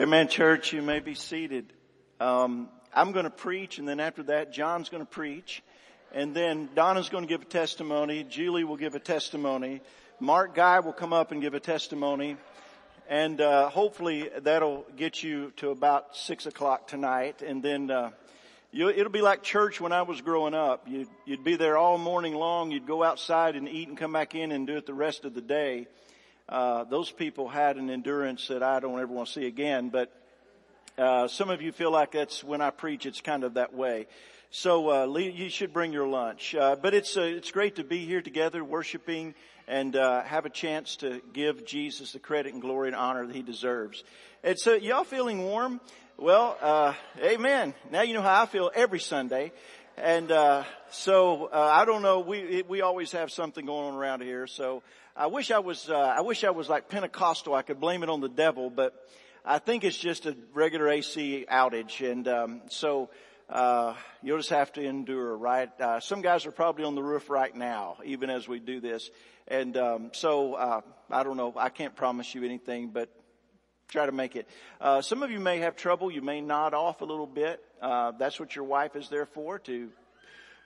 Amen, church. You may be seated. Um, I'm going to preach, and then after that, John's going to preach, and then Donna's going to give a testimony. Julie will give a testimony. Mark Guy will come up and give a testimony, and uh, hopefully that'll get you to about six o'clock tonight, and then. Uh, it'll be like church when I was growing up. You'd, you'd be there all morning long. You'd go outside and eat and come back in and do it the rest of the day. Uh, those people had an endurance that I don't ever want to see again. But uh, some of you feel like that's when I preach. It's kind of that way. So uh, you should bring your lunch. Uh, but it's uh, it's great to be here together, worshiping, and uh, have a chance to give Jesus the credit and glory and honor that He deserves. And so y'all feeling warm? Well, uh Amen. Now you know how I feel every Sunday. And uh, so uh, I don't know. We we always have something going on around here. So I wish I was, uh, I wish I was like Pentecostal. I could blame it on the devil, but I think it's just a regular AC outage. And, um, so, uh, you'll just have to endure, right? Uh, some guys are probably on the roof right now, even as we do this. And, um, so, uh, I don't know. I can't promise you anything, but try to make it. Uh, some of you may have trouble. You may nod off a little bit. Uh, that's what your wife is there for, to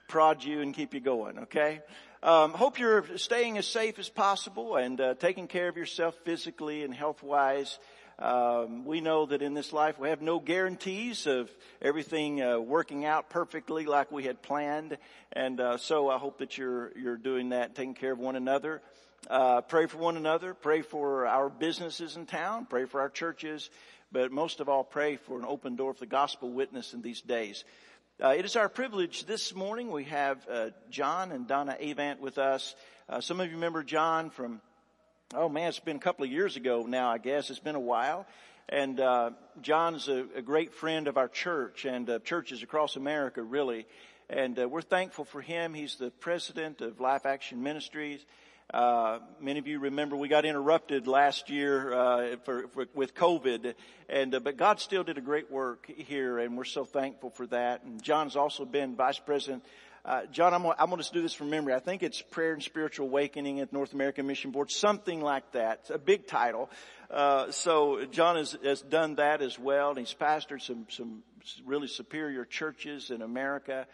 prod you and keep you going, okay? Um, hope you're staying as safe as possible and uh, taking care of yourself physically and health wise. Um, we know that in this life we have no guarantees of everything uh, working out perfectly like we had planned, and uh, so I hope that you're you're doing that, taking care of one another. Uh, pray for one another. Pray for our businesses in town. Pray for our churches, but most of all, pray for an open door for the gospel witness in these days. Uh, it is our privilege this morning. We have uh, John and Donna Avant with us. Uh, some of you remember John from, oh man, it's been a couple of years ago now, I guess. It's been a while. And uh, John's a, a, great friend of our church and churches across America, really. And uh, we're thankful for him. He's the president of Life Action Ministries. Uh, many of you remember we got interrupted last year uh, for, for, with COVID, and uh, but God still did a great work here, and we're so thankful for that. And John's also been vice president. Uh, John, I'm I'm gonna do this from memory. I think it's Prayer and Spiritual Awakening at North American Mission Board, something like that. It's a big title. Uh, so John has, has done that as well, and he's pastored some some really superior churches in America,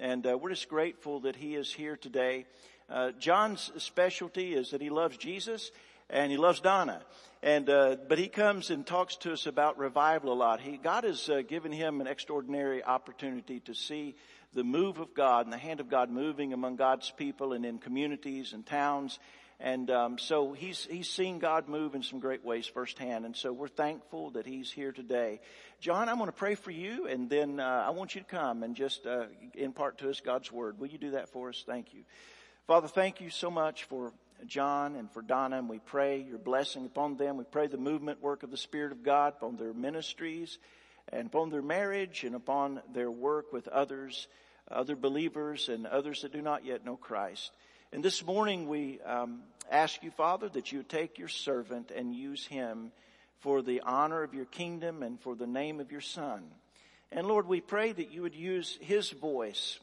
and we're just grateful that he is here today. Uh, John's specialty is that he loves Jesus and he loves Donna. And, uh, but he comes and talks to us about revival a lot. He, God has uh, given him an extraordinary opportunity to see the move of God and the hand of God moving among God's people and in communities and towns. And um, so he's he's seen God move in some great ways firsthand, and so we're thankful that he's here today. John, I'm going to pray for you, and then uh, I want you to come and just uh, impart to us God's word. Will you do that for us? Thank you. Father, thank you so much for John and for Donna, and we pray your blessing upon them. We pray the movement work of the Spirit of God upon their ministries and upon their marriage and upon their work with others, other believers and others that do not yet know Christ. And this morning we um, ask you, Father, that you take your servant and use him for the honor of your kingdom and for the name of your Son. And Lord, we pray that you would use his voice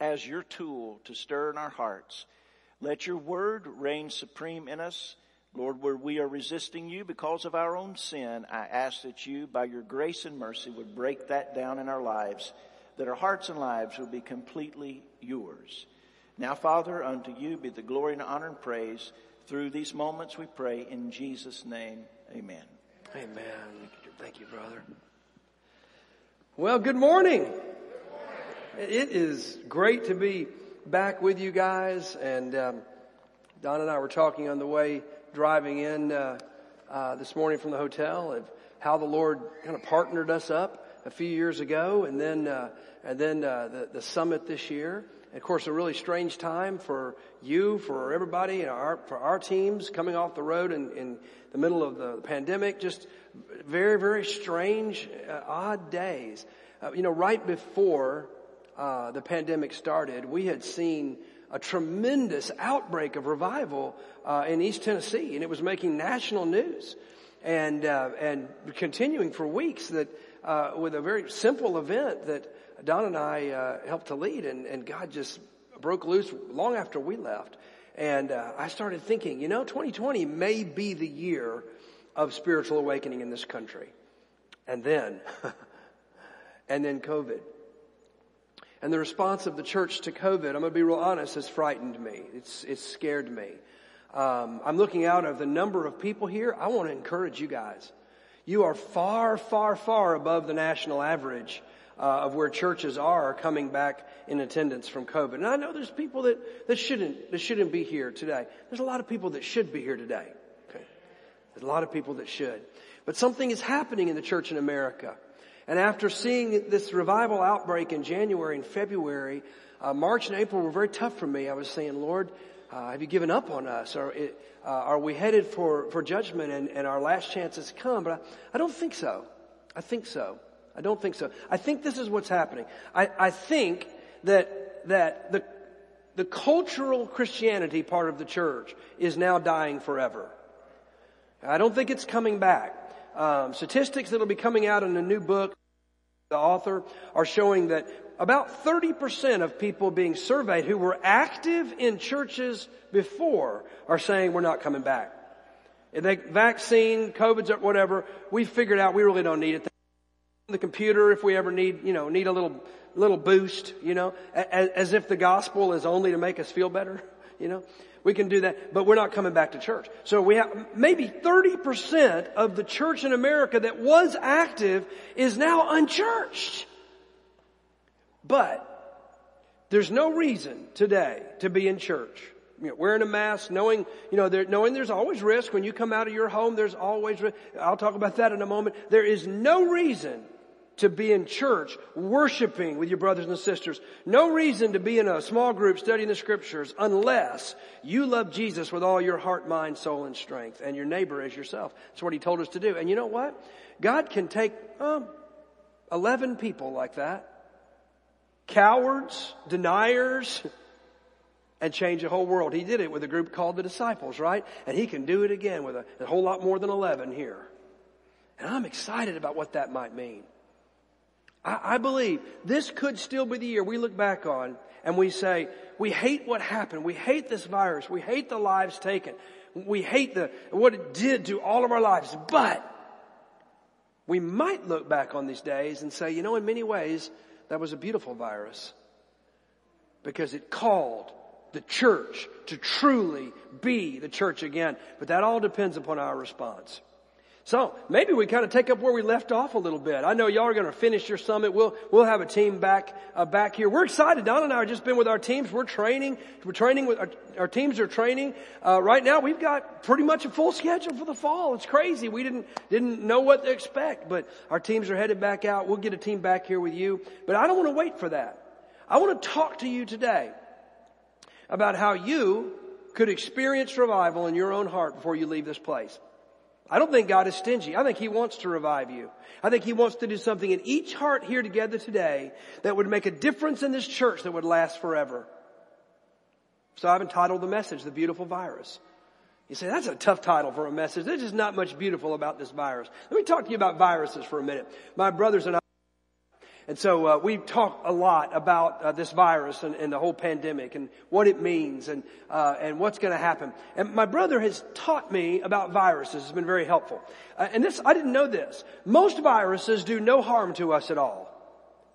as your tool to stir in our hearts. Let your word reign supreme in us. Lord, where we are resisting you because of our own sin, I ask that you, by your grace and mercy, would break that down in our lives, that our hearts and lives would be completely yours. Now, Father, unto you be the glory and honor and praise. Through these moments we pray in Jesus' name. Amen. Amen. Thank you, brother. Well, good morning. It is great to be back with you guys. And um, Don and I were talking on the way driving in uh, uh, this morning from the hotel of how the Lord kind of partnered us up a few years ago, and then uh, and then uh, the the summit this year. And of course, a really strange time for you, for everybody, and our, for our teams coming off the road in, in the middle of the pandemic. Just very, very strange, uh, odd days. Uh, you know, right before uh, the pandemic started, we had seen a tremendous outbreak of revival uh, in East Tennessee, and it was making national news, and uh, and continuing for weeks. That uh, with a very simple event that Don and I uh, helped to lead, and, and God just broke loose long after we left. And uh, I started thinking, you know, 2020 may be the year of spiritual awakening in this country. And then, and then COVID. And the response of the church to COVID, I'm going to be real honest, has frightened me. It's, it's scared me. Um, I'm looking out of the number of people here. I want to encourage you guys. You are far, far, far above the national average uh, of where churches are coming back in attendance from COVID. And I know there's people that, that shouldn't that shouldn't be here today. There's a lot of people that should be here today. Okay, there's a lot of people that should. But something is happening in the church in America. And after seeing this revival outbreak in January and February, uh, March and April were very tough for me. I was saying, Lord, uh, have you given up on us? Or uh, are we headed for, for judgment and, and our last chance has come? But I, I don't think so. I think so. I don't think so. I think this is what's happening. I, I think that, that the, the cultural Christianity part of the church is now dying forever. I don't think it's coming back um, statistics that'll be coming out in a new book, the author, are showing that about 30% of people being surveyed who were active in churches before are saying we're not coming back. The vaccine, COVID's whatever, we figured out we really don't need it. The computer, if we ever need, you know, need a little, little boost, you know, as, as if the gospel is only to make us feel better, you know. We can do that, but we're not coming back to church. So we have maybe 30% of the church in America that was active is now unchurched. But there's no reason today to be in church. You know, wearing a mask, knowing, you know, there, knowing there's always risk when you come out of your home, there's always risk. I'll talk about that in a moment. There is no reason to be in church worshiping with your brothers and sisters. No reason to be in a small group studying the scriptures unless you love Jesus with all your heart, mind, soul, and strength and your neighbor as yourself. That's what he told us to do. And you know what? God can take um, 11 people like that. Cowards, deniers, and change the whole world. He did it with a group called the disciples, right? And he can do it again with a, a whole lot more than 11 here. And I'm excited about what that might mean. I, I believe this could still be the year we look back on and we say, we hate what happened. We hate this virus. We hate the lives taken. We hate the, what it did to all of our lives. But we might look back on these days and say, you know, in many ways, that was a beautiful virus because it called the church to truly be the church again. But that all depends upon our response. So maybe we kind of take up where we left off a little bit. I know y'all are going to finish your summit. We'll we'll have a team back uh, back here. We're excited. Don and I have just been with our teams. We're training. We're training with our, our teams are training uh, right now. We've got pretty much a full schedule for the fall. It's crazy. We didn't didn't know what to expect, but our teams are headed back out. We'll get a team back here with you. But I don't want to wait for that. I want to talk to you today about how you could experience revival in your own heart before you leave this place. I don't think God is stingy. I think He wants to revive you. I think He wants to do something in each heart here together today that would make a difference in this church that would last forever. So I've entitled the message, The Beautiful Virus. You say, that's a tough title for a message. There's just not much beautiful about this virus. Let me talk to you about viruses for a minute. My brothers and I and so uh, we talk a lot about uh, this virus and, and, the whole pandemic and what it means and uh, and what's going to happen. And my brother has taught me about viruses. It's been very helpful. Uh, and this I didn't know this. Most viruses do no harm to us at all.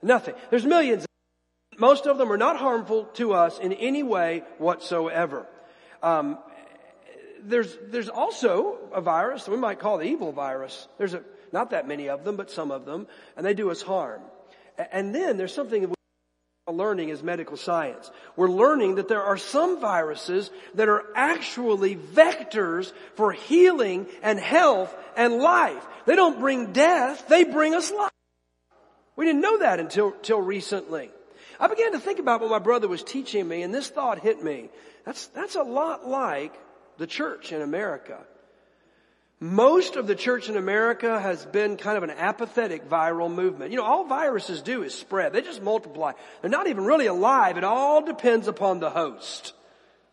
Nothing. There's millions. Most of them are not harmful to us in any way whatsoever. Um, there's there's also a virus we might call the evil virus. There's a, not that many of them, but some of them, and they do us harm. And then there's something we're learning as medical science. We're learning that there are some viruses that are actually vectors for healing and health and life. They don't bring death, they bring us life. We didn't know that until, until recently. I began to think about what my brother was teaching me and this thought hit me. That's, that's a lot like the church in America. Most of the church in America has been kind of an apathetic viral movement. You know, all viruses do is spread. They just multiply. They're not even really alive. It all depends upon the host.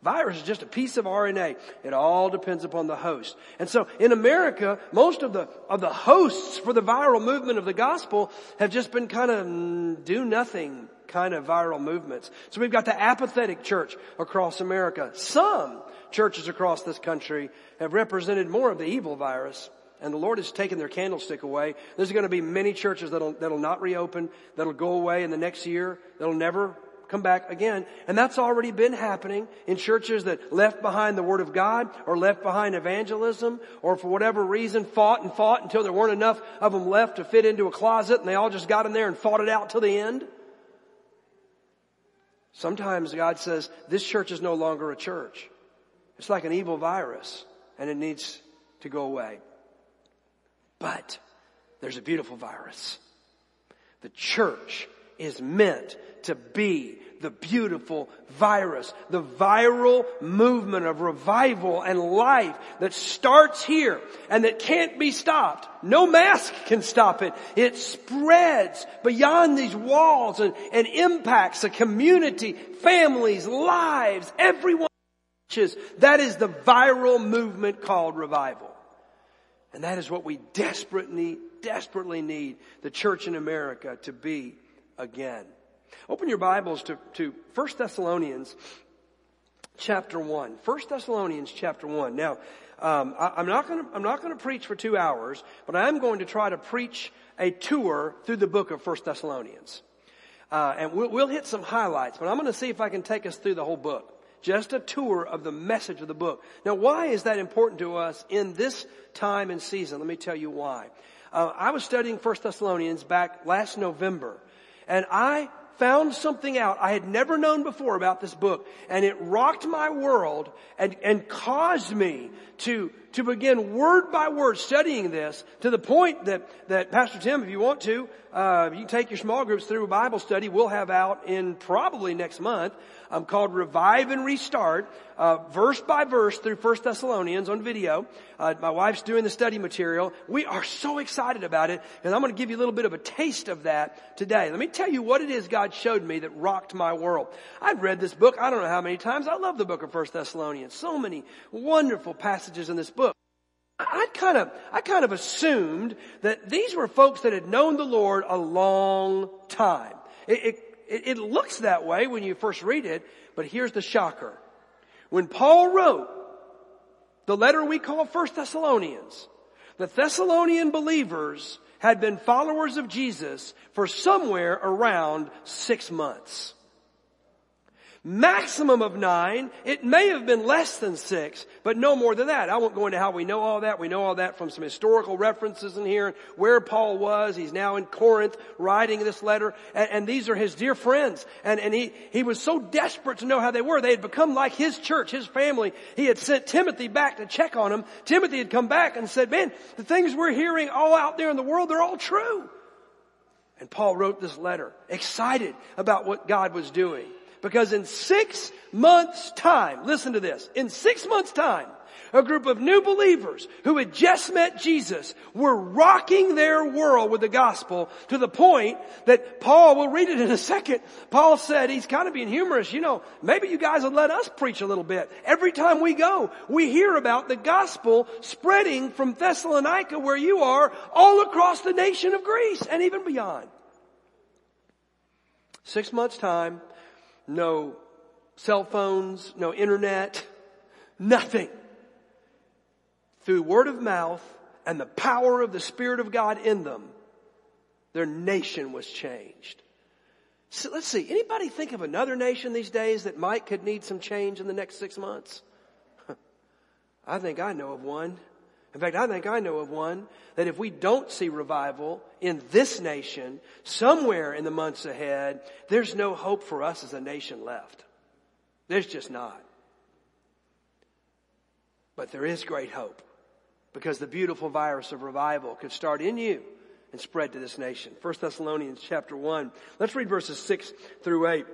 Virus is just a piece of RNA. It all depends upon the host. And so in America, most of the, of the hosts for the viral movement of the gospel have just been kind of do nothing kind of viral movements. So we've got the apathetic church across America. Some churches across this country have represented more of the evil virus. and the Lord has taken their candlestick away. There's going to be many churches that'll, that'll not reopen, that'll go away in the next year, that'll never come back again. And that's already been happening in churches that left behind the Word of God or left behind evangelism or for whatever reason fought and fought until there weren't enough of them left to fit into a closet and they all just got in there and fought it out till the end. Sometimes God says, this church is no longer a church. It's like an evil virus and it needs to go away. But there's a beautiful virus. The church is meant to be the beautiful virus, the viral movement of revival and life that starts here and that can't be stopped. No mask can stop it. It spreads beyond these walls and, and impacts a community, families, lives, everyone. That is the viral movement called revival. And that is what we desperately, desperately need the church in America to be again. Open your Bibles to, to 1 Thessalonians chapter 1. 1 Thessalonians chapter 1. Now, um, I, am not going to I'm not going to preach for two hours, but I am going to try to preach a tour through the book of 1 Thessalonians. Uh, and we'll, we'll hit some highlights, but I'm going to see if I can take us through the whole book. Just a tour of the message of the book. Now, why is that important to us in this time and season? Let me tell you why. Uh, I was studying First Thessalonians back last November, and I found something out I had never known before about this book, and it rocked my world and, and caused me to, to begin word by word studying this to the point that, that Pastor Tim, if you want to, uh, you can take your small groups through a Bible study we'll have out in probably next month um, called Revive and Restart, uh, verse by verse through First Thessalonians on video. Uh, my wife's doing the study material. We are so excited about it, and I'm going to give you a little bit of a taste of that today. Let me tell you what it is God showed me that rocked my world. I've read this book I don't know how many times. I love the book of First Thessalonians. So many wonderful passages in this book. I kind of, I kind of assumed that these were folks that had known the Lord a long time. It, it, it, looks that way when you first read it, but here's the shocker. When Paul wrote the letter we call First Thessalonians, the Thessalonian believers had been followers of Jesus for somewhere around six months maximum of nine. It may have been less than six, but no more than that. I won't go into how we know all that. We know all that from some historical references in here, where Paul was. He's now in Corinth writing this letter, and, and these are his dear friends. And, and he, he was so desperate to know how they were. They had become like his church, his family. He had sent Timothy back to check on them. Timothy had come back and said, man, the things we're hearing all out there in the world, they're all true. And Paul wrote this letter, excited about what God was doing. Because in six months time, listen to this, in six months time, a group of new believers who had just met Jesus were rocking their world with the gospel to the point that Paul, we'll read it in a second, Paul said, he's kind of being humorous, you know, maybe you guys would let us preach a little bit. Every time we go, we hear about the gospel spreading from Thessalonica where you are all across the nation of Greece and even beyond. Six months time, no cell phones, no internet, nothing. Through word of mouth and the power of the Spirit of God in them, their nation was changed. So let's see, anybody think of another nation these days that might could need some change in the next six months? I think I know of one. In fact, I think I know of one that if we don't see revival in this nation, somewhere in the months ahead, there's no hope for us as a nation left. There's just not. But there is great hope because the beautiful virus of revival could start in you and spread to this nation. 1 Thessalonians chapter 1. Let's read verses 6 through 8.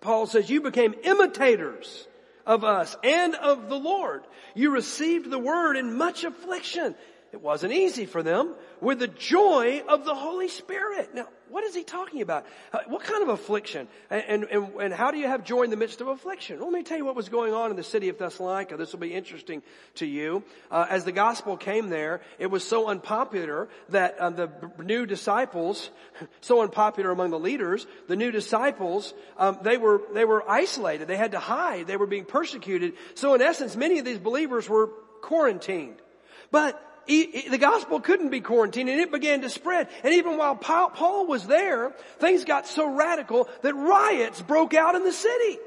Paul says, you became imitators of us and of the Lord. You received the word in much affliction. It wasn't easy for them with the joy of the Holy Spirit. Now, what is he talking about? Uh, what kind of affliction? And, and, and how do you have joy in the midst of affliction? Well, let me tell you what was going on in the city of Thessalonica. This will be interesting to you. Uh, as the gospel came there, it was so unpopular that uh, the new disciples, so unpopular among the leaders, the new disciples, um, they were they were isolated. They had to hide. They were being persecuted. So in essence, many of these believers were quarantined. But the gospel couldn't be quarantined and it began to spread. And even while Paul was there, things got so radical that riots broke out in the city.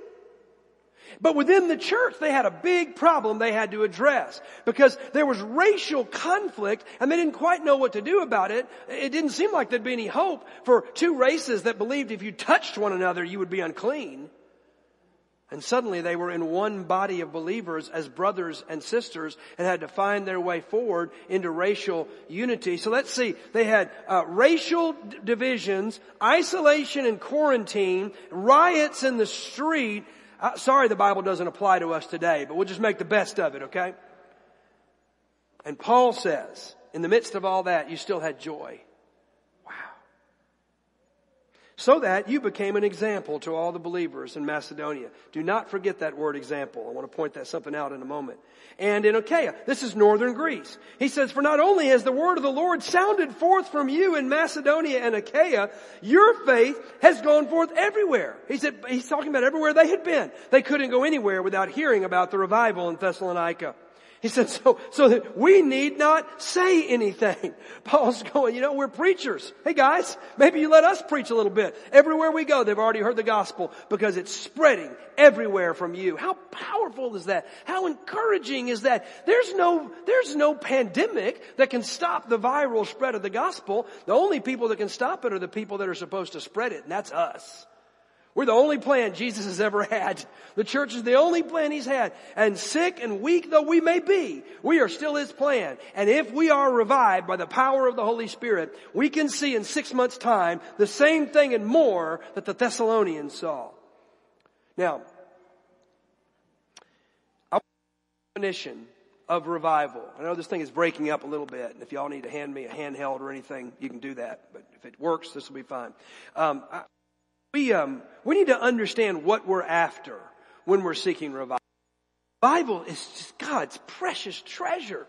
But within the church, they had a big problem they had to address because there was racial conflict and they didn't quite know what to do about it. It didn't seem like there'd be any hope for two races that believed if you touched one another, you would be unclean. And suddenly they were in one body of believers as brothers and sisters and had to find their way forward into racial unity. So let's see. They had uh, racial d- divisions, isolation and quarantine, riots in the street. Uh, sorry the Bible doesn't apply to us today, but we'll just make the best of it, okay? And Paul says, in the midst of all that, you still had joy so that you became an example to all the believers in Macedonia. Do not forget that word example. I want to point that something out in a moment. And in Achaia, this is northern Greece. He says, for not only has the word of the Lord sounded forth from you in Macedonia and Achaia, your faith has gone forth everywhere. He said, he's talking about everywhere they had been. They couldn't go anywhere without hearing about the revival in Thessalonica. He said, so, so that we need not say anything. Paul's going, you know, we're preachers. Hey guys, maybe you let us preach a little bit. Everywhere we go, they've already heard the gospel because it's spreading everywhere from you. How powerful is that? How encouraging is that? There's no, there's no pandemic that can stop the viral spread of the gospel. The only people that can stop it are the people that are supposed to spread it, and that's us. We're the only plan Jesus has ever had. The church is the only plan He's had. And sick and weak though we may be, we are still His plan. And if we are revived by the power of the Holy Spirit, we can see in six months time the same thing and more that the Thessalonians saw. Now, definition of revival. I know this thing is breaking up a little bit, and if y'all need to hand me a handheld or anything, you can do that. But if it works, this will be fine. Um, I, we, um, we need to understand what we're after when we're seeking revival. Bible is God's precious treasure.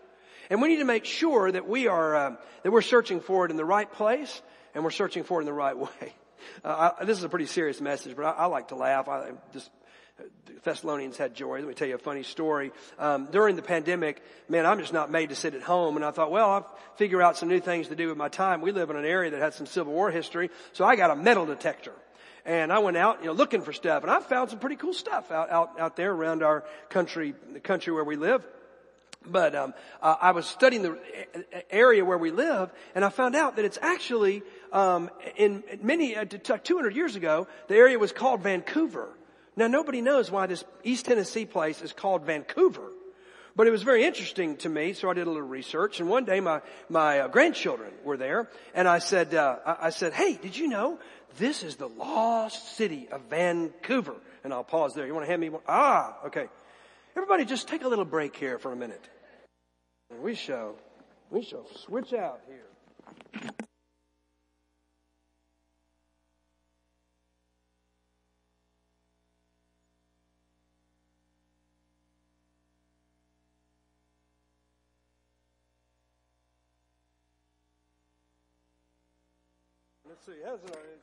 And we need to make sure that we are, um, that we're searching for it in the right place and we're searching for it in the right way. Uh, I, this is a pretty serious message, but I, I like to laugh. I just, Thessalonians had joy. Let me tell you a funny story. Um, during the pandemic, man, I'm just not made to sit at home. And I thought, well, I'll figure out some new things to do with my time. We live in an area that had some Civil War history, so I got a metal detector. And I went out, you know, looking for stuff, and I found some pretty cool stuff out out, out there around our country, the country where we live. But um, uh, I was studying the area where we live, and I found out that it's actually um, in many uh, 200 years ago, the area was called Vancouver. Now nobody knows why this East Tennessee place is called Vancouver. But it was very interesting to me, so I did a little research. And one day, my my uh, grandchildren were there, and I said, uh, I, I said, "Hey, did you know this is the lost city of Vancouver. And I'll pause there. You want to hand me one? Ah, okay. Everybody just take a little break here for a minute. We shall, we shall switch out here. Let's see. How's it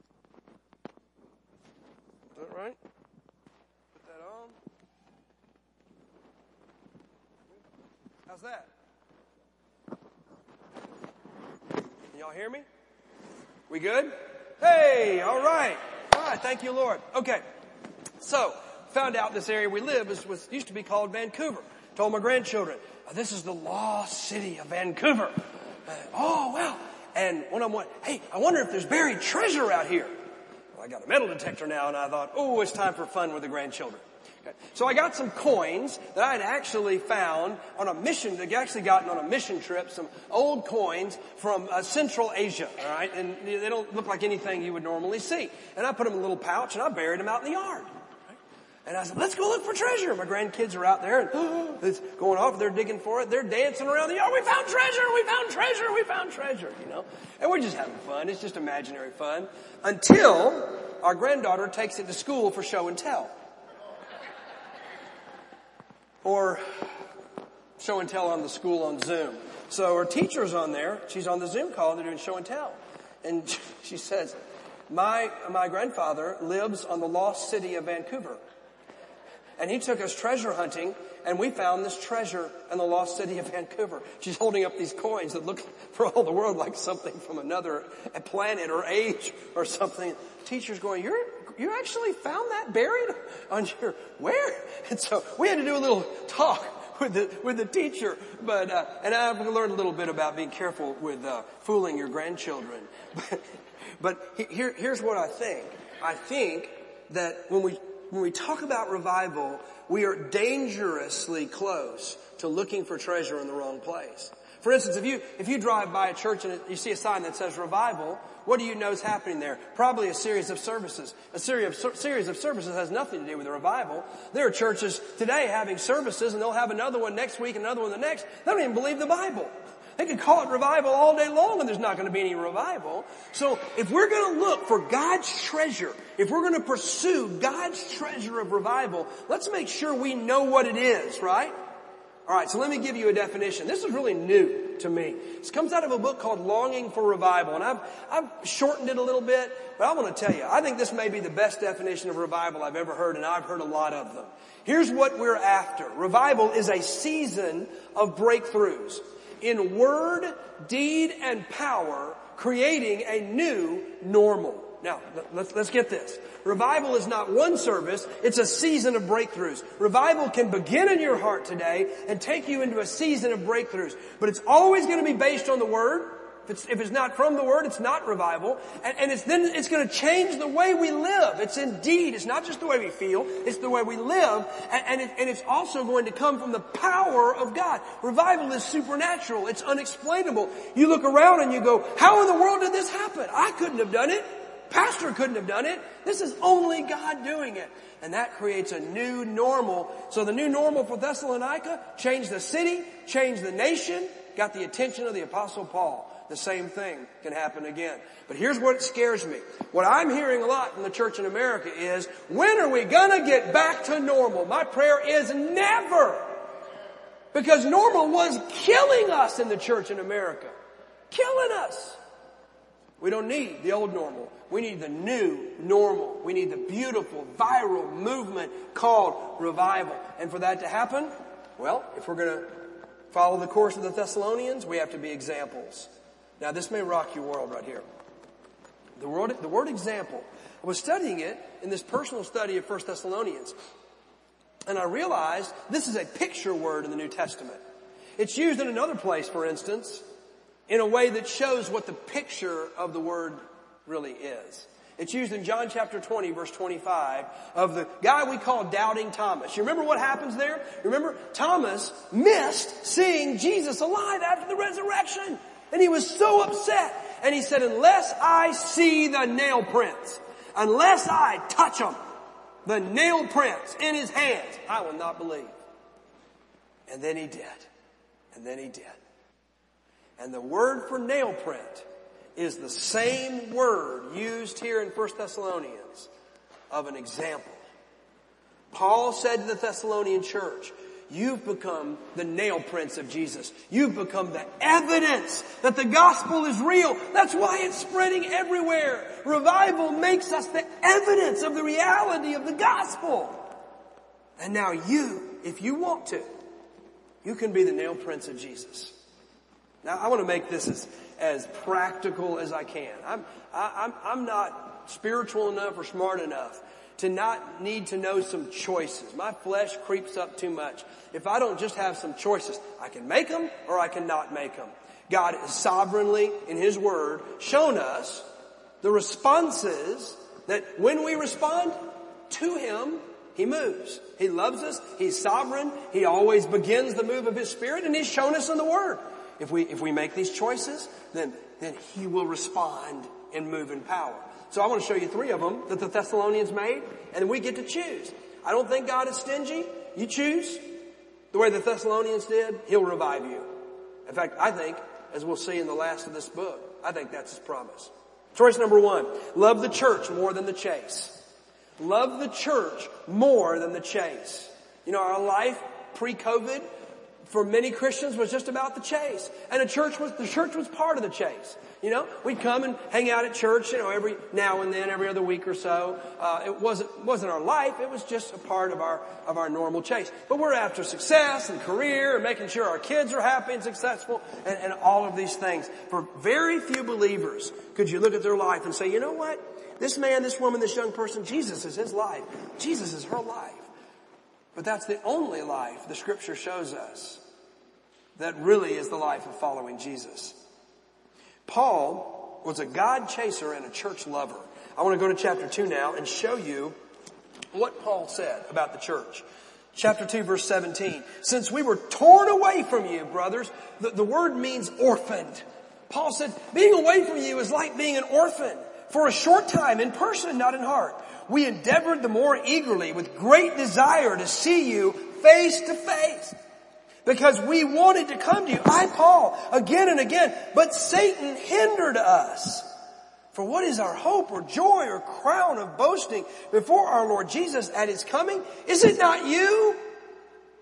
right? Put that on. How's that? Can y'all hear me? We good? Hey, all right. All right, thank you, Lord. Okay. So, found out this area we live is, was used to be called Vancouver. Told my grandchildren, this is the lost city of Vancouver. Uh, oh, wow. And one of them went, hey, I wonder if there's buried treasure out here. I got a metal detector now, and I thought, oh, it's time for fun with the grandchildren. Okay. So I got some coins that I had actually found on a mission, I actually gotten on a mission trip, some old coins from uh, Central Asia, alright? And they don't look like anything you would normally see. And I put them in a little pouch and I buried them out in the yard. And I said, let's go look for treasure. My grandkids are out there and it's going off. They're digging for it. They're dancing around the yard. We found treasure. We found treasure. We found treasure, you know. And we're just having fun. It's just imaginary fun until our granddaughter takes it to school for show and tell. Or show and tell on the school on Zoom. So her teacher's on there. She's on the Zoom call. They're doing show and tell. And she says, my, my grandfather lives on the lost city of Vancouver. And he took us treasure hunting and we found this treasure in the lost city of Vancouver. She's holding up these coins that look for all the world like something from another planet or age or something. Teacher's going, you're, you actually found that buried on your, where? And so we had to do a little talk with the, with the teacher. But, uh, and I've learned a little bit about being careful with, uh, fooling your grandchildren. But, but here, here's what I think. I think that when we, when we talk about revival, we are dangerously close to looking for treasure in the wrong place. For instance, if you, if you drive by a church and you see a sign that says revival, what do you know is happening there? Probably a series of services. A series of, series of services has nothing to do with a revival. There are churches today having services and they'll have another one next week, and another one the next. They don't even believe the Bible. They could call it revival all day long and there's not going to be any revival. So if we're going to look for God's treasure, if we're going to pursue God's treasure of revival, let's make sure we know what it is, right? Alright, so let me give you a definition. This is really new to me. This comes out of a book called Longing for Revival, and I've, I've shortened it a little bit, but I want to tell you, I think this may be the best definition of revival I've ever heard, and I've heard a lot of them. Here's what we're after. Revival is a season of breakthroughs in word, deed, and power, creating a new normal. Now, let's, let's get this. Revival is not one service, it's a season of breakthroughs. Revival can begin in your heart today and take you into a season of breakthroughs. But it's always going to be based on the Word. If it's, if it's not from the Word, it's not revival. And, and it's then, it's going to change the way we live. It's indeed, it's not just the way we feel, it's the way we live. And, and, it, and it's also going to come from the power of God. Revival is supernatural. It's unexplainable. You look around and you go, how in the world did this happen? I couldn't have done it. Pastor couldn't have done it. This is only God doing it. And that creates a new normal. So the new normal for Thessalonica changed the city, changed the nation, got the attention of the apostle Paul. The same thing can happen again. But here's what scares me. What I'm hearing a lot from the church in America is, when are we gonna get back to normal? My prayer is never. Because normal was killing us in the church in America. Killing us. We don't need the old normal. We need the new normal. We need the beautiful, viral movement called revival. And for that to happen, well, if we're going to follow the course of the Thessalonians, we have to be examples. Now, this may rock your world right here. The word, the word example. I was studying it in this personal study of 1 Thessalonians. And I realized this is a picture word in the New Testament. It's used in another place, for instance, in a way that shows what the picture of the word really is. It's used in John chapter 20 verse 25 of the guy we call doubting Thomas. You remember what happens there? Remember Thomas missed seeing Jesus alive after the resurrection. And he was so upset. And he said, unless I see the nail prints, unless I touch them, the nail prints in his hands, I will not believe. And then he did. And then he did. And the word for nail print is the same word used here in 1 Thessalonians of an example. Paul said to the Thessalonian church, You've become the nail prints of Jesus. You've become the evidence that the gospel is real. That's why it's spreading everywhere. Revival makes us the evidence of the reality of the gospel. And now you, if you want to, you can be the nail prints of Jesus. Now I want to make this as, as practical as I can. I'm, I, I'm, I'm not spiritual enough or smart enough to not need to know some choices. My flesh creeps up too much. If I don't just have some choices, I can make them or I cannot make them. God has sovereignly in His Word shown us the responses that when we respond to Him, He moves. He loves us. He's sovereign. He always begins the move of His Spirit and He's shown us in the Word. If we, if we make these choices, then, then He will respond and move in power. So I want to show you three of them that the Thessalonians made, and we get to choose. I don't think God is stingy. You choose the way the Thessalonians did, He'll revive you. In fact, I think, as we'll see in the last of this book, I think that's His promise. Choice number one, love the church more than the chase. Love the church more than the chase. You know, our life pre-COVID for many Christians was just about the chase. And the church was, the church was part of the chase. You know, we'd come and hang out at church, you know, every now and then, every other week or so. Uh, it wasn't, wasn't our life. It was just a part of our, of our normal chase. But we're after success and career and making sure our kids are happy and successful and, and all of these things. For very few believers could you look at their life and say, you know what? This man, this woman, this young person, Jesus is his life. Jesus is her life. But that's the only life the scripture shows us that really is the life of following Jesus. Paul was a God chaser and a church lover. I want to go to chapter 2 now and show you what Paul said about the church. Chapter 2 verse 17. Since we were torn away from you, brothers, the, the word means orphaned. Paul said, being away from you is like being an orphan for a short time in person, not in heart. We endeavored the more eagerly with great desire to see you face to face because we wanted to come to you. I, Paul, again and again, but Satan hindered us. For what is our hope or joy or crown of boasting before our Lord Jesus at His coming? Is it not you?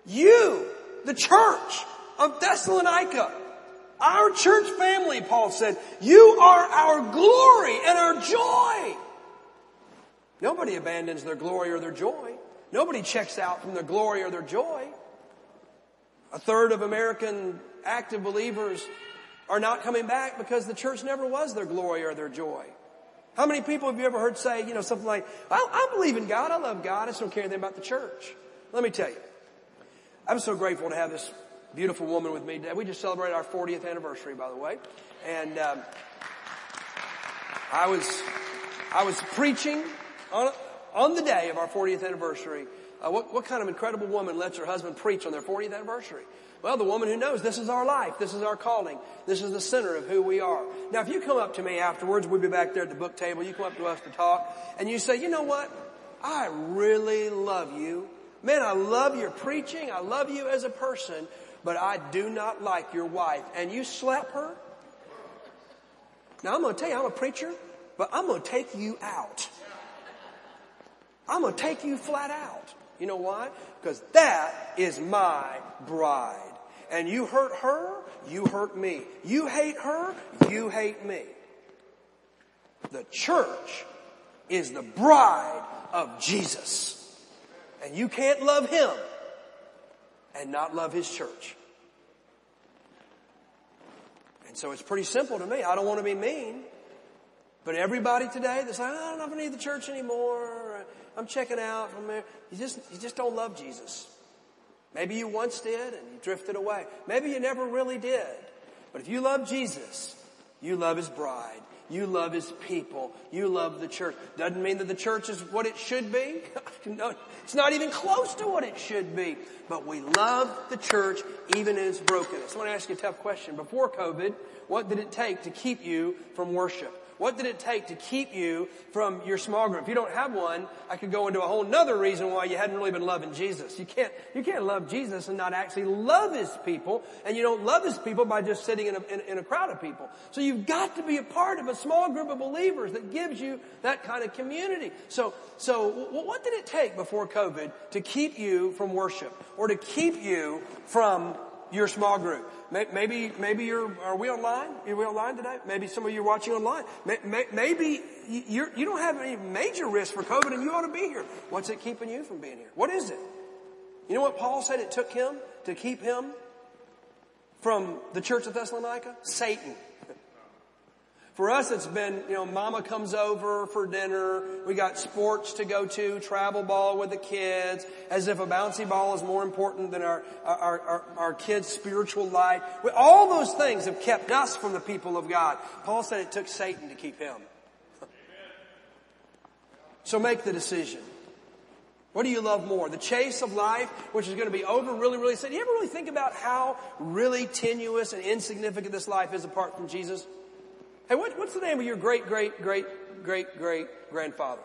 You, the church of Thessalonica, our church family, Paul said, you are our glory and our joy. Nobody abandons their glory or their joy. Nobody checks out from their glory or their joy. A third of American active believers are not coming back because the church never was their glory or their joy. How many people have you ever heard say, you know, something like, I, I believe in God, I love God, I just don't care anything about the church. Let me tell you, I'm so grateful to have this beautiful woman with me today. We just celebrated our 40th anniversary, by the way. And um, I was I was preaching on, on the day of our 40th anniversary uh, what, what kind of incredible woman lets her husband preach on their 40th anniversary? Well, the woman who knows this is our life, this is our calling, this is the center of who we are. Now, if you come up to me afterwards, we'll be back there at the book table, you come up to us to talk, and you say, you know what? I really love you. Man, I love your preaching, I love you as a person, but I do not like your wife. And you slap her? Now, I'm going to tell you, I'm a preacher, but I'm going to take you out. I'm going to take you flat out. You know why? Because that is my bride. And you hurt her, you hurt me. You hate her, you hate me. The church is the bride of Jesus. And you can't love him and not love his church. And so it's pretty simple to me. I don't want to be mean. But everybody today that's like, I don't need the church anymore. I'm checking out from there. You just, you just don't love Jesus. Maybe you once did and you drifted away. Maybe you never really did. But if you love Jesus, you love His bride. You love His people. You love the church. Doesn't mean that the church is what it should be. no, it's not even close to what it should be. But we love the church even in its brokenness. I want to ask you a tough question. Before COVID, what did it take to keep you from worship? What did it take to keep you from your small group? If you don't have one, I could go into a whole nother reason why you hadn't really been loving Jesus. You can't, you can't love Jesus and not actually love His people, and you don't love His people by just sitting in a, in, in a crowd of people. So you've got to be a part of a small group of believers that gives you that kind of community. So, so what did it take before COVID to keep you from worship or to keep you from your small group. Maybe, maybe you're, are we online? Are we online today? Maybe some of you are watching online. Maybe you're, you don't have any major risk for COVID and you ought to be here. What's it keeping you from being here? What is it? You know what Paul said it took him to keep him from the church of Thessalonica? Satan. For us, it's been, you know, mama comes over for dinner. We got sports to go to, travel ball with the kids, as if a bouncy ball is more important than our, our, our, our kids' spiritual life. All those things have kept us from the people of God. Paul said it took Satan to keep him. So make the decision. What do you love more? The chase of life, which is going to be over really, really soon. You ever really think about how really tenuous and insignificant this life is apart from Jesus? Hey, what, what's the name of your great, great, great, great, great grandfather?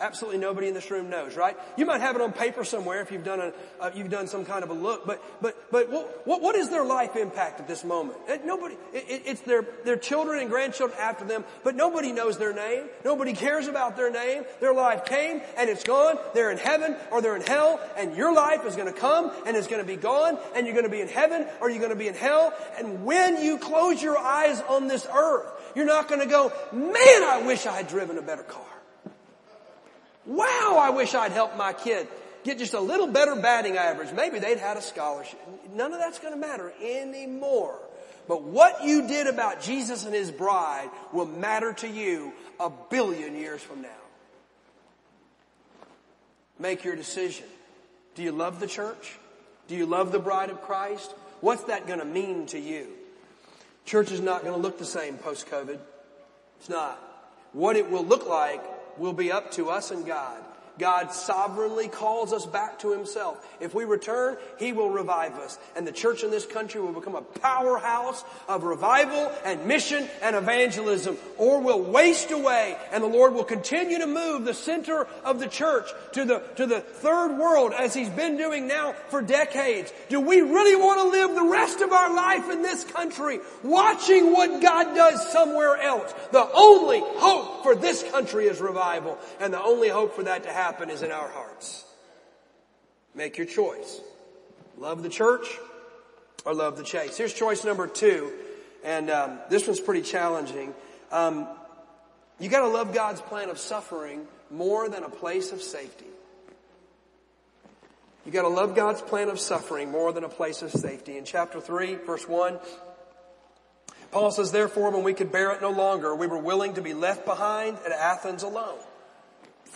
Absolutely nobody in this room knows, right? You might have it on paper somewhere if you've done a, uh, you've done some kind of a look, but, but, but what, what, what is their life impact at this moment? It, nobody, it, it's their, their children and grandchildren after them, but nobody knows their name. Nobody cares about their name. Their life came and it's gone. They're in heaven or they're in hell and your life is going to come and it's going to be gone and you're going to be in heaven or you're going to be in hell. And when you close your eyes on this earth, you're not going to go, man, I wish I had driven a better car. Wow, I wish I'd helped my kid get just a little better batting average. Maybe they'd had a scholarship. None of that's going to matter anymore. But what you did about Jesus and his bride will matter to you a billion years from now. Make your decision. Do you love the church? Do you love the bride of Christ? What's that going to mean to you? Church is not going to look the same post COVID. It's not. What it will look like will be up to us and God. God sovereignly calls us back to Himself. If we return, He will revive us. And the church in this country will become a powerhouse of revival and mission and evangelism. Or will waste away and the Lord will continue to move the center of the church to the, to the third world as He's been doing now for decades. Do we really want to live the rest of our life in this country watching what God does somewhere else? The only hope for this country is revival. And the only hope for that to happen happen is in our hearts. Make your choice. Love the church or love the chase. Here's choice number two, and um, this one's pretty challenging. Um, you got to love God's plan of suffering more than a place of safety. You got to love God's plan of suffering more than a place of safety. In chapter 3, verse 1, Paul says, Therefore, when we could bear it no longer, we were willing to be left behind at Athens alone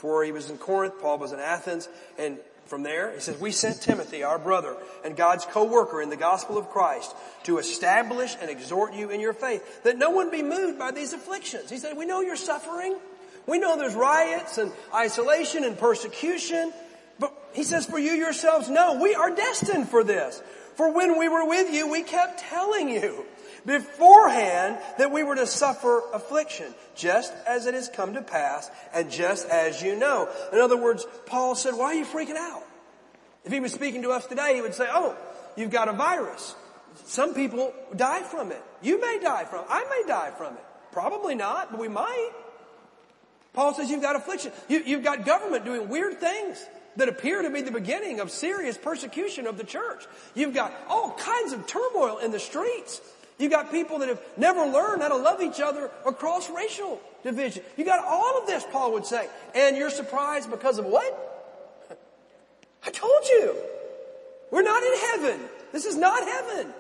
before he was in Corinth, Paul was in Athens, and from there, he says, we sent Timothy, our brother, and God's co-worker in the gospel of Christ, to establish and exhort you in your faith, that no one be moved by these afflictions. He said, we know you're suffering. We know there's riots and isolation and persecution. But he says, for you yourselves know, we are destined for this. For when we were with you, we kept telling you beforehand that we were to suffer affliction, just as it has come to pass, and just as you know. In other words, Paul said, why are you freaking out? If he was speaking to us today, he would say, oh, you've got a virus. Some people die from it. You may die from it. I may die from it. Probably not, but we might. Paul says you've got affliction. You, have got government doing weird things that appear to be the beginning of serious persecution of the church. You've got all kinds of turmoil in the streets. You got people that have never learned how to love each other across racial division. You got all of this, Paul would say. And you're surprised because of what? I told you. We're not in heaven. This is not heaven.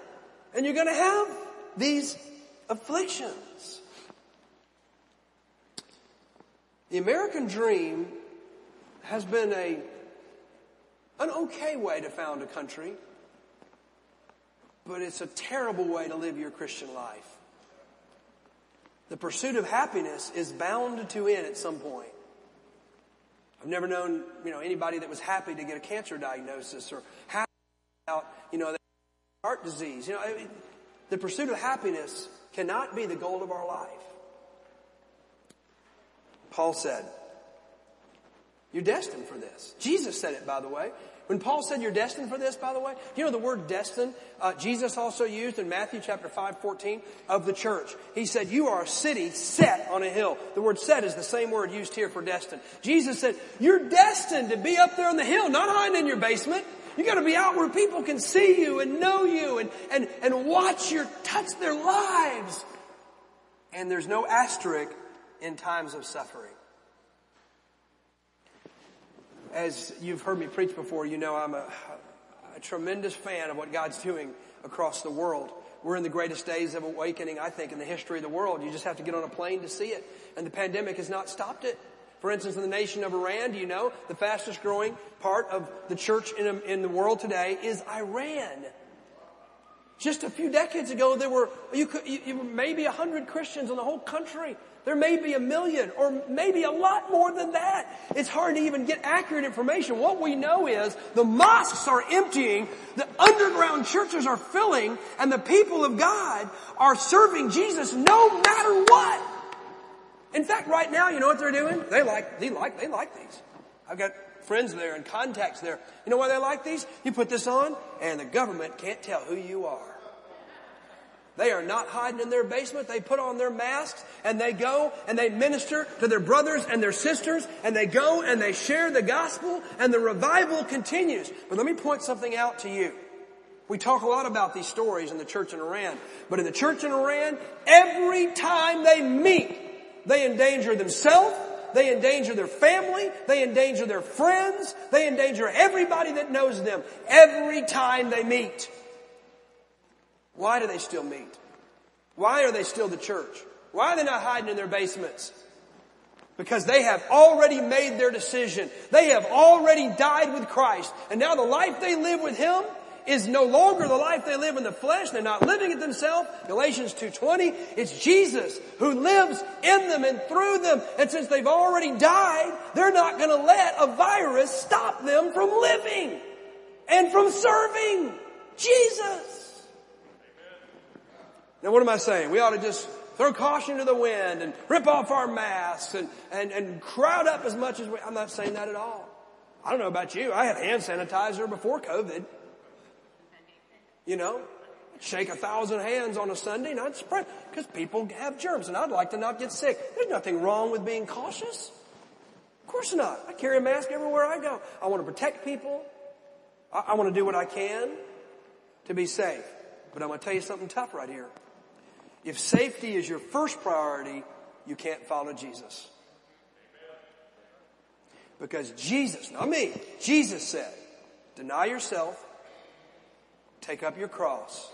And you're going to have these afflictions. The American dream has been a, an okay way to found a country but it's a terrible way to live your Christian life. The pursuit of happiness is bound to end at some point. I've never known, you know, anybody that was happy to get a cancer diagnosis or happy about, you know, heart disease. You know, I mean, the pursuit of happiness cannot be the goal of our life. Paul said, you're destined for this. Jesus said it, by the way. When Paul said you're destined for this, by the way, you know the word destined, uh, Jesus also used in Matthew chapter 5, 14 of the church. He said, you are a city set on a hill. The word set is the same word used here for destined. Jesus said, you're destined to be up there on the hill, not hiding in your basement. You gotta be out where people can see you and know you and, and, and watch your, touch their lives. And there's no asterisk in times of suffering as you've heard me preach before, you know I'm a, a tremendous fan of what God's doing across the world. We're in the greatest days of awakening, I think, in the history of the world. You just have to get on a plane to see it. And the pandemic has not stopped it. For instance, in the nation of Iran, do you know the fastest growing part of the church in, in the world today is Iran. Just a few decades ago, there were you could, you, maybe a hundred Christians in the whole country. There may be a million or maybe a lot more than that. It's hard to even get accurate information. What we know is the mosques are emptying, the underground churches are filling, and the people of God are serving Jesus no matter what. In fact, right now, you know what they're doing? They like, they like, they like these. I've got friends there and contacts there. You know why they like these? You put this on and the government can't tell who you are. They are not hiding in their basement. They put on their masks and they go and they minister to their brothers and their sisters and they go and they share the gospel and the revival continues. But let me point something out to you. We talk a lot about these stories in the church in Iran, but in the church in Iran, every time they meet, they endanger themselves, they endanger their family, they endanger their friends, they endanger everybody that knows them every time they meet. Why do they still meet? Why are they still the church? Why are they not hiding in their basements? Because they have already made their decision. They have already died with Christ. And now the life they live with Him is no longer the life they live in the flesh. They're not living it themselves. Galatians 2.20. It's Jesus who lives in them and through them. And since they've already died, they're not going to let a virus stop them from living and from serving Jesus. Now what am I saying? We ought to just throw caution to the wind and rip off our masks and, and, and crowd up as much as we, I'm not saying that at all. I don't know about you. I had hand sanitizer before COVID. You know, shake a thousand hands on a Sunday and I'd spread because people have germs and I'd like to not get sick. There's nothing wrong with being cautious. Of course not. I carry a mask everywhere I go. I want to protect people. I, I want to do what I can to be safe. But I'm going to tell you something tough right here. If safety is your first priority, you can't follow Jesus. Because Jesus, not me, Jesus said, deny yourself, take up your cross,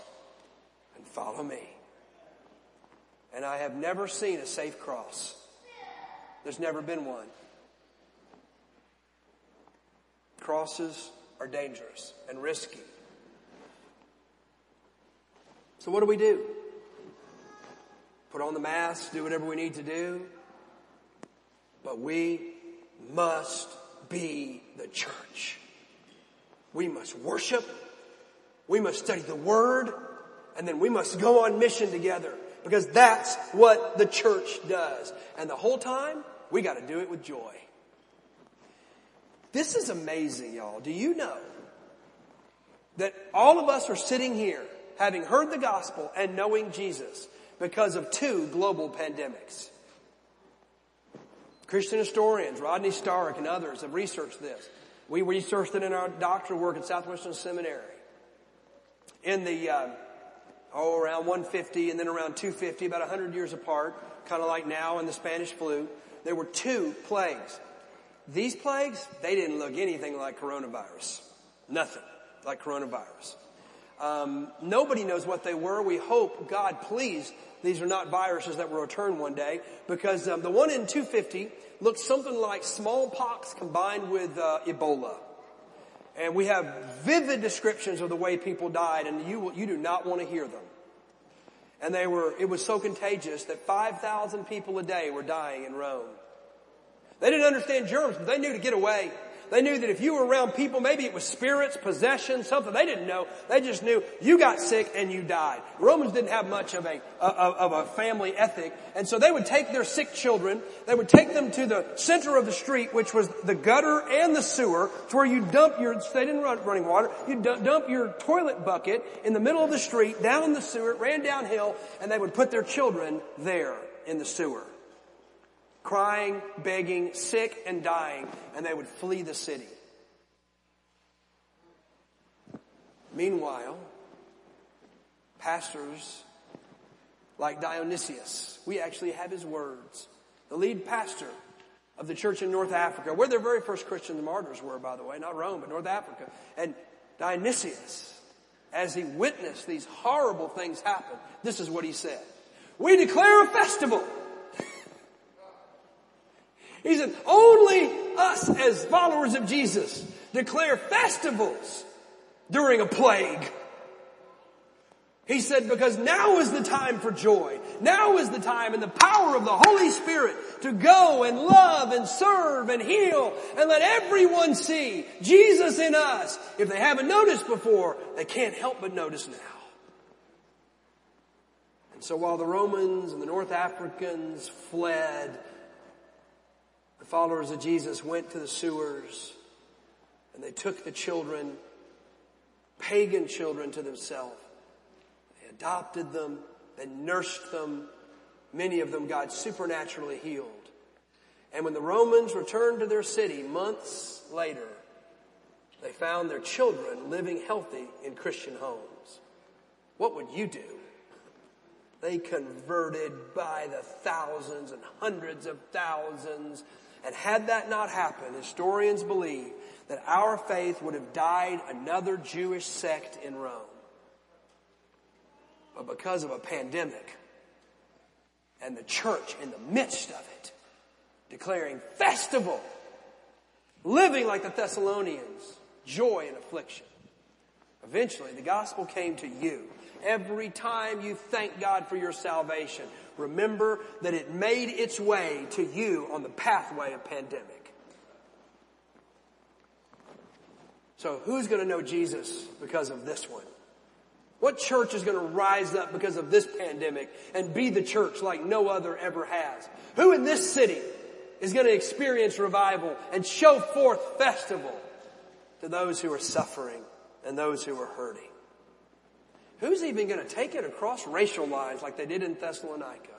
and follow me. And I have never seen a safe cross. There's never been one. Crosses are dangerous and risky. So what do we do? Put on the mask, do whatever we need to do. But we must be the church. We must worship. We must study the word. And then we must go on mission together because that's what the church does. And the whole time, we got to do it with joy. This is amazing, y'all. Do you know that all of us are sitting here having heard the gospel and knowing Jesus because of two global pandemics. Christian historians, Rodney Stark and others have researched this. We researched it in our doctoral work at Southwestern Seminary. In the, uh, oh, around 150 and then around 250, about 100 years apart, kind of like now in the Spanish flu, there were two plagues. These plagues, they didn't look anything like coronavirus. Nothing like coronavirus. Um, nobody knows what they were. We hope, God, please, these are not viruses that will return one day because um, the one in 250 looks something like smallpox combined with uh, Ebola. And we have vivid descriptions of the way people died and you, you do not want to hear them. And they were, it was so contagious that 5,000 people a day were dying in Rome. They didn't understand germs, but they knew to get away. They knew that if you were around people, maybe it was spirits, possession, something they didn't know. They just knew you got sick and you died. Romans didn't have much of a, of a family ethic. And so they would take their sick children, they would take them to the center of the street, which was the gutter and the sewer. It's where you dump your, they didn't run running water, you dump your toilet bucket in the middle of the street, down in the sewer, it ran downhill, and they would put their children there in the sewer crying, begging, sick, and dying, and they would flee the city. Meanwhile, pastors like Dionysius, we actually have his words. The lead pastor of the church in North Africa, where their very first Christian martyrs were, by the way, not Rome, but North Africa. And Dionysius, as he witnessed these horrible things happen, this is what he said. We declare a festival he said, only us as followers of Jesus declare festivals during a plague. He said, because now is the time for joy. Now is the time and the power of the Holy Spirit to go and love and serve and heal and let everyone see Jesus in us. If they haven't noticed before, they can't help but notice now. And so while the Romans and the North Africans fled, the followers of Jesus went to the sewers and they took the children, pagan children to themselves. They adopted them, they nursed them. Many of them God supernaturally healed. And when the Romans returned to their city months later, they found their children living healthy in Christian homes. What would you do? They converted by the thousands and hundreds of thousands. And had that not happened, historians believe that our faith would have died another Jewish sect in Rome. But because of a pandemic and the church in the midst of it, declaring festival, living like the Thessalonians, joy in affliction. Eventually, the gospel came to you. Every time you thank God for your salvation, remember that it made its way to you on the pathway of pandemic. So who's going to know Jesus because of this one? What church is going to rise up because of this pandemic and be the church like no other ever has? Who in this city is going to experience revival and show forth festival to those who are suffering and those who are hurting? Who's even going to take it across racial lines like they did in Thessalonica?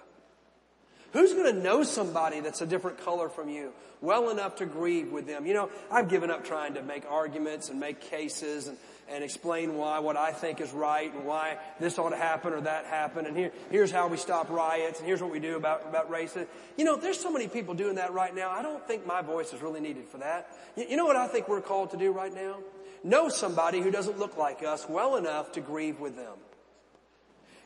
Who's going to know somebody that's a different color from you well enough to grieve with them? You know, I've given up trying to make arguments and make cases and, and explain why what I think is right and why this ought to happen or that happen. And here, here's how we stop riots and here's what we do about, about racism. You know, there's so many people doing that right now. I don't think my voice is really needed for that. You, you know what I think we're called to do right now? Know somebody who doesn't look like us well enough to grieve with them.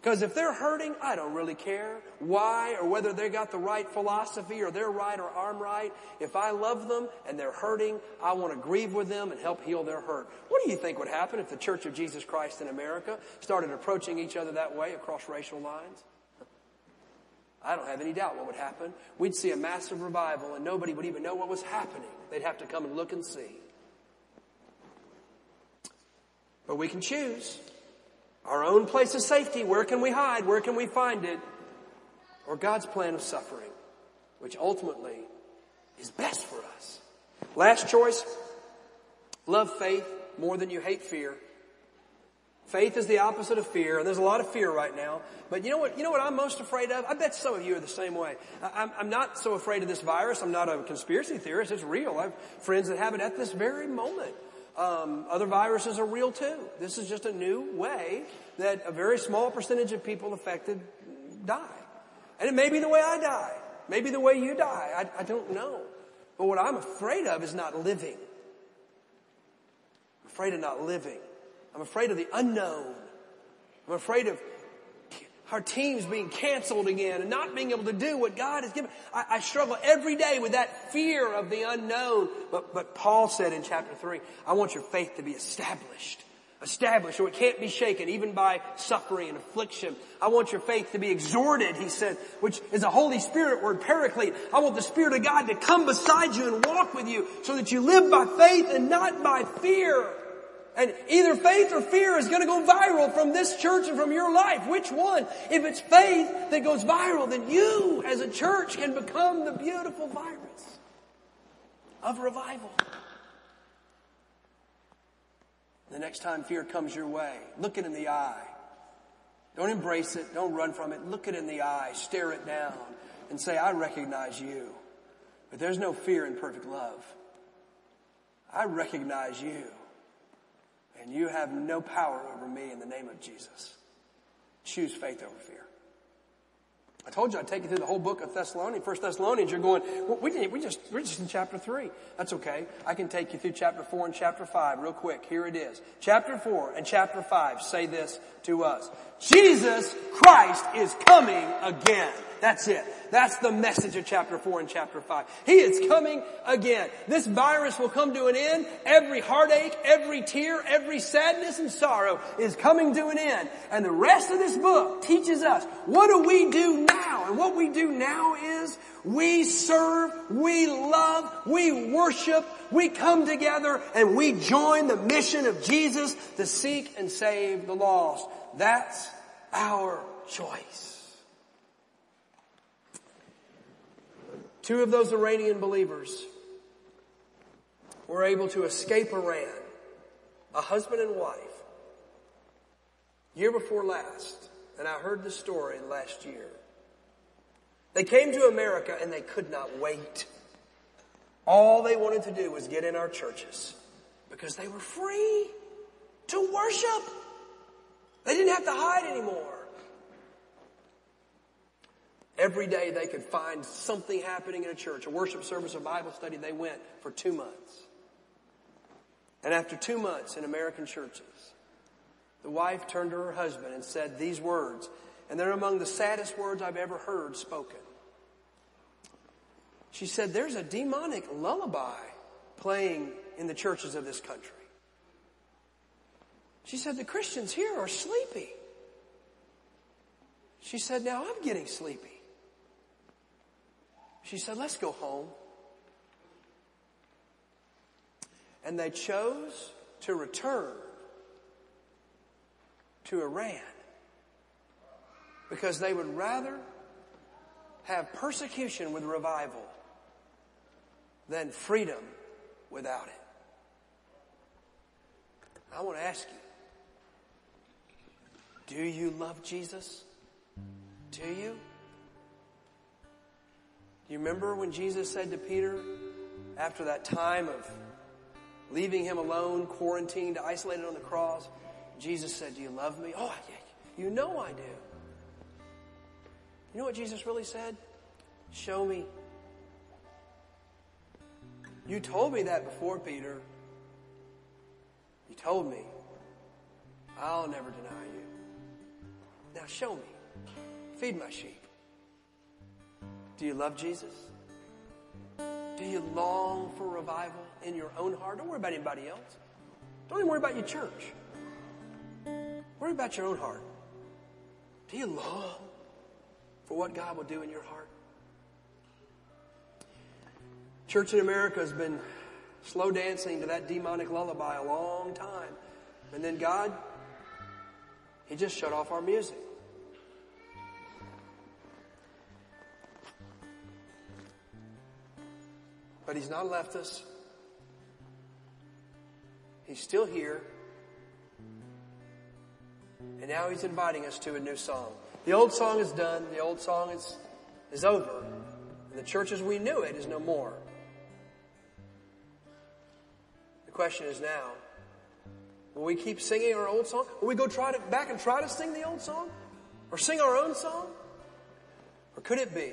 Because if they're hurting, I don't really care why or whether they got the right philosophy or they're right or I'm right. If I love them and they're hurting, I want to grieve with them and help heal their hurt. What do you think would happen if the Church of Jesus Christ in America started approaching each other that way across racial lines? I don't have any doubt what would happen. We'd see a massive revival and nobody would even know what was happening. They'd have to come and look and see. But we can choose. Our own place of safety, where can we hide? Where can we find it? Or God's plan of suffering, which ultimately is best for us. Last choice, love faith more than you hate fear. Faith is the opposite of fear, and there's a lot of fear right now. But you know what? You know what I'm most afraid of? I bet some of you are the same way. I'm, I'm not so afraid of this virus. I'm not a conspiracy theorist. It's real. I have friends that have it at this very moment. Um, other viruses are real too. This is just a new way that a very small percentage of people affected die. And it may be the way I die. Maybe the way you die. I, I don't know. But what I'm afraid of is not living. I'm afraid of not living. I'm afraid of the unknown. I'm afraid of our teams being canceled again and not being able to do what God has given. I, I, struggle every day with that fear of the unknown. But, but Paul said in chapter three, I want your faith to be established. Established, so it can't be shaken, even by suffering and affliction. I want your faith to be exhorted, he said, which is a Holy Spirit word, paraclete. I want the Spirit of God to come beside you and walk with you so that you live by faith and not by fear. And either faith or fear is going to go viral from this church and from your life. Which one? If it's faith that goes viral, then you as a church can become the beautiful virus of revival. The next time fear comes your way, look it in the eye. Don't embrace it. Don't run from it. Look it in the eye. Stare it down and say, I recognize you. But there's no fear in perfect love. I recognize you and you have no power over me in the name of Jesus. Choose faith over fear. I told you I'd take you through the whole book of Thessalonians, First Thessalonians. You're going, well, we, didn't, we just, we're just in chapter three. That's okay. I can take you through chapter four and chapter five real quick. Here it is. Chapter four and chapter five say this to us. Jesus Christ is coming again. That's it. That's the message of chapter 4 and chapter 5. He is coming again. This virus will come to an end. Every heartache, every tear, every sadness and sorrow is coming to an end. And the rest of this book teaches us what do we do now? And what we do now is we serve, we love, we worship, we come together and we join the mission of Jesus to seek and save the lost. That's our choice. Two of those Iranian believers were able to escape Iran, a husband and wife, year before last. And I heard the story last year. They came to America and they could not wait. All they wanted to do was get in our churches because they were free to worship. They didn't have to hide anymore. Every day they could find something happening in a church, a worship service, a Bible study. They went for two months. And after two months in American churches, the wife turned to her husband and said these words, and they're among the saddest words I've ever heard spoken. She said, There's a demonic lullaby playing in the churches of this country. She said, The Christians here are sleepy. She said, Now I'm getting sleepy. She said, Let's go home. And they chose to return to Iran because they would rather have persecution with revival than freedom without it. I want to ask you, do you love Jesus? Do you? Do you remember when Jesus said to Peter, after that time of leaving him alone, quarantined, isolated on the cross, Jesus said, Do you love me? Oh, yeah, you know I do. You know what Jesus really said? Show me. You told me that before, Peter. You told me. I'll never deny you. Now show me. Feed my sheep. Do you love Jesus? Do you long for revival in your own heart? Don't worry about anybody else. Don't even worry about your church. Worry about your own heart. Do you long for what God will do in your heart? Church in America has been slow dancing to that demonic lullaby a long time. And then God, He just shut off our music. But He's not left us. He's still here. And now He's inviting us to a new song. The old song is done. The old song is, is over. And the church as we knew it is no more. The question is now, will we keep singing our old song? Will we go try to, back and try to sing the old song? Or sing our own song? Or could it be,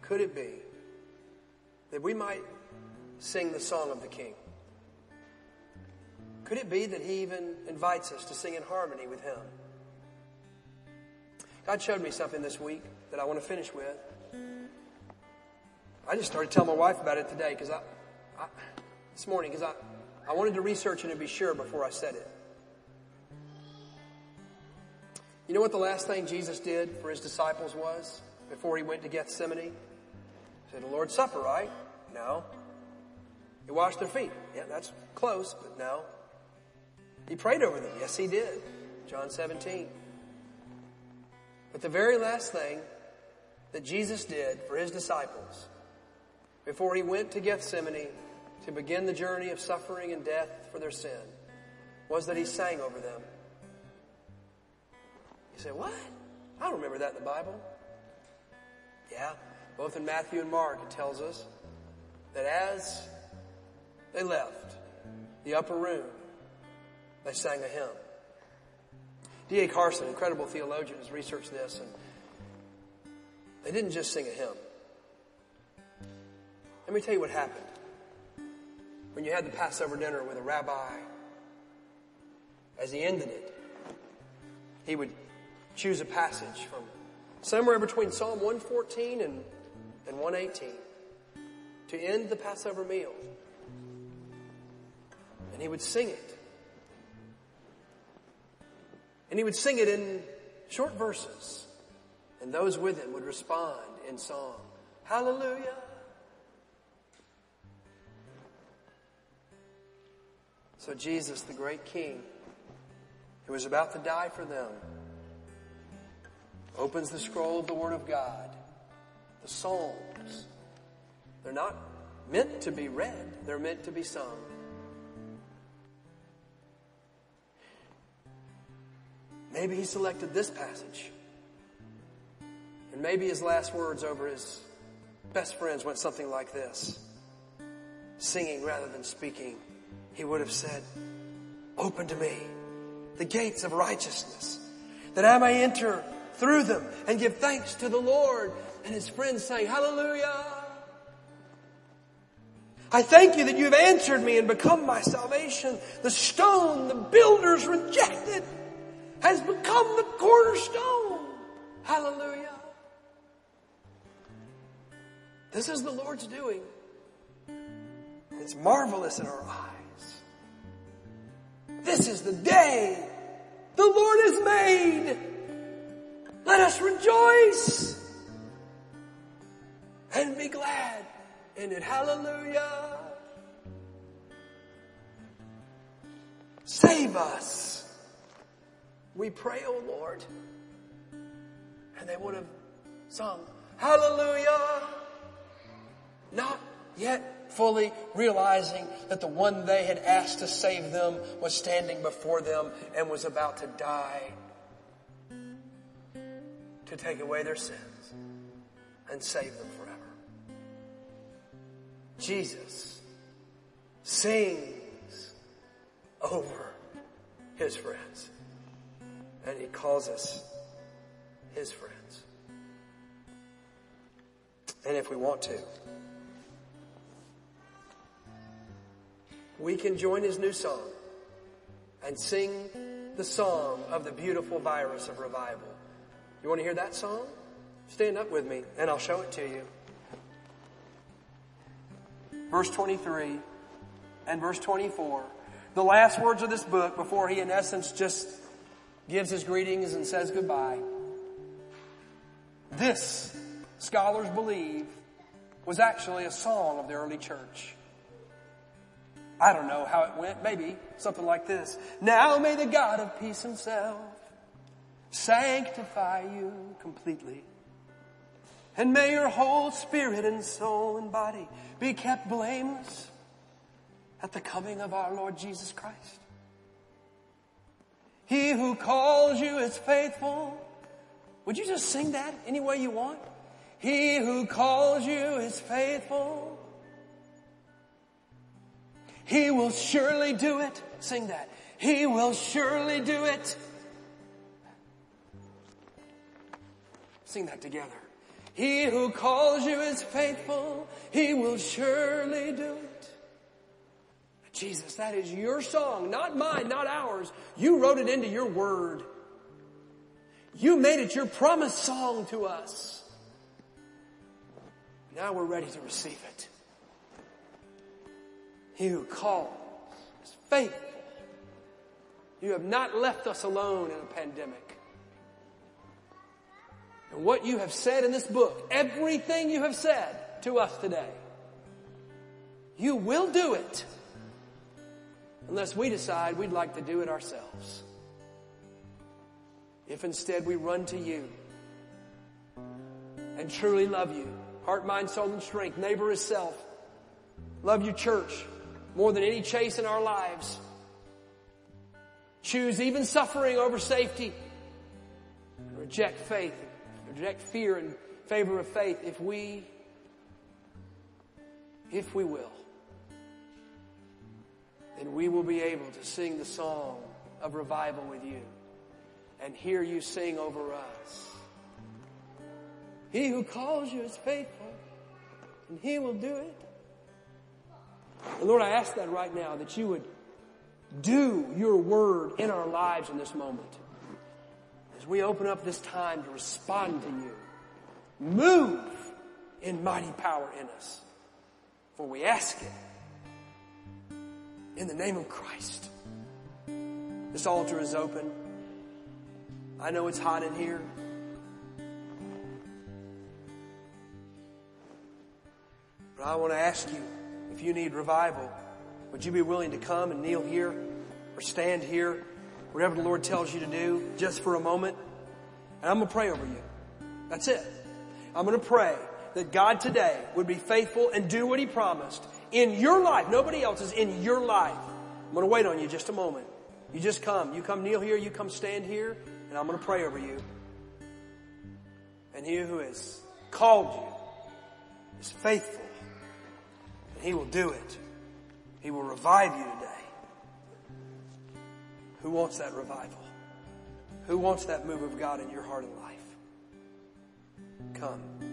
could it be that we might sing the song of the King? Could it be that He even invites us to sing in harmony with Him? God showed me something this week that I want to finish with. I just started telling my wife about it today because I, I, this morning because I, I wanted to research it and be sure before I said it. You know what the last thing Jesus did for his disciples was before he went to Gethsemane? He said, the Lord's Supper, right? No. He washed their feet. Yeah, that's close, but no. He prayed over them. Yes, he did. John 17. But the very last thing that Jesus did for his disciples before he went to Gethsemane to begin the journey of suffering and death for their sin was that he sang over them. You say, what? I don't remember that in the Bible. Yeah, both in Matthew and Mark it tells us that as they left the upper room, they sang a hymn. D.A. Carson, incredible theologian, has researched this, and they didn't just sing a hymn. Let me tell you what happened. When you had the Passover dinner with a rabbi, as he ended it, he would choose a passage from somewhere between Psalm 114 and, and 118 to end the Passover meal. And he would sing it. And he would sing it in short verses. And those with him would respond in song. Hallelujah. So Jesus, the great King, who was about to die for them, opens the scroll of the Word of God the Psalms. They're not meant to be read, they're meant to be sung. Maybe he selected this passage. And maybe his last words over his best friends went something like this. Singing rather than speaking, he would have said, Open to me the gates of righteousness, that I may enter through them and give thanks to the Lord. And his friends sang, Hallelujah. I thank you that you've answered me and become my salvation. The stone the builders rejected has become the cornerstone. Hallelujah. This is the Lord's doing. It's marvelous in our eyes. This is the day the Lord has made. Let us rejoice and be glad in it. Hallelujah. Save us. We pray, O oh Lord. And they would have sung, Hallelujah. Not yet fully realizing that the one they had asked to save them was standing before them and was about to die to take away their sins and save them. Jesus sings over his friends and he calls us his friends. And if we want to, we can join his new song and sing the song of the beautiful virus of revival. You want to hear that song? Stand up with me and I'll show it to you. Verse 23 and verse 24. The last words of this book before he in essence just gives his greetings and says goodbye. This, scholars believe, was actually a song of the early church. I don't know how it went. Maybe something like this. Now may the God of peace himself sanctify you completely. And may your whole spirit and soul and body be kept blameless at the coming of our Lord Jesus Christ. He who calls you is faithful. Would you just sing that any way you want? He who calls you is faithful. He will surely do it. Sing that. He will surely do it. Sing that together. He who calls you is faithful. He will surely do it. Jesus, that is your song, not mine, not ours. You wrote it into your word. You made it your promise song to us. Now we're ready to receive it. He who calls is faithful. You have not left us alone in a pandemic. And what you have said in this book, everything you have said to us today, you will do it unless we decide we'd like to do it ourselves. If instead we run to you and truly love you, heart, mind, soul, and strength, neighbor as self, love you, church, more than any chase in our lives. Choose even suffering over safety. Reject faith, reject fear in favor of faith if we, if we will. Then we will be able to sing the song of revival with you and hear you sing over us. He who calls you is faithful and he will do it. And Lord, I ask that right now that you would do your word in our lives in this moment. As we open up this time to respond to you, move in mighty power in us. For we ask it in the name of Christ. This altar is open. I know it's hot in here. But I want to ask you if you need revival, would you be willing to come and kneel here or stand here, whatever the Lord tells you to do, just for a moment? And I'm going to pray over you. That's it. I'm going to pray. that God today would be faithful and do what He promised in your life. Nobody else's, in your life. I'm going to wait on you just a moment. You just come. You come kneel here. You come stand here. And I'm going to pray over you. And He who has called you is faithful. And He will do it. He will revive you today. Who wants that revival? Who wants that move of God in your heart and life? Come.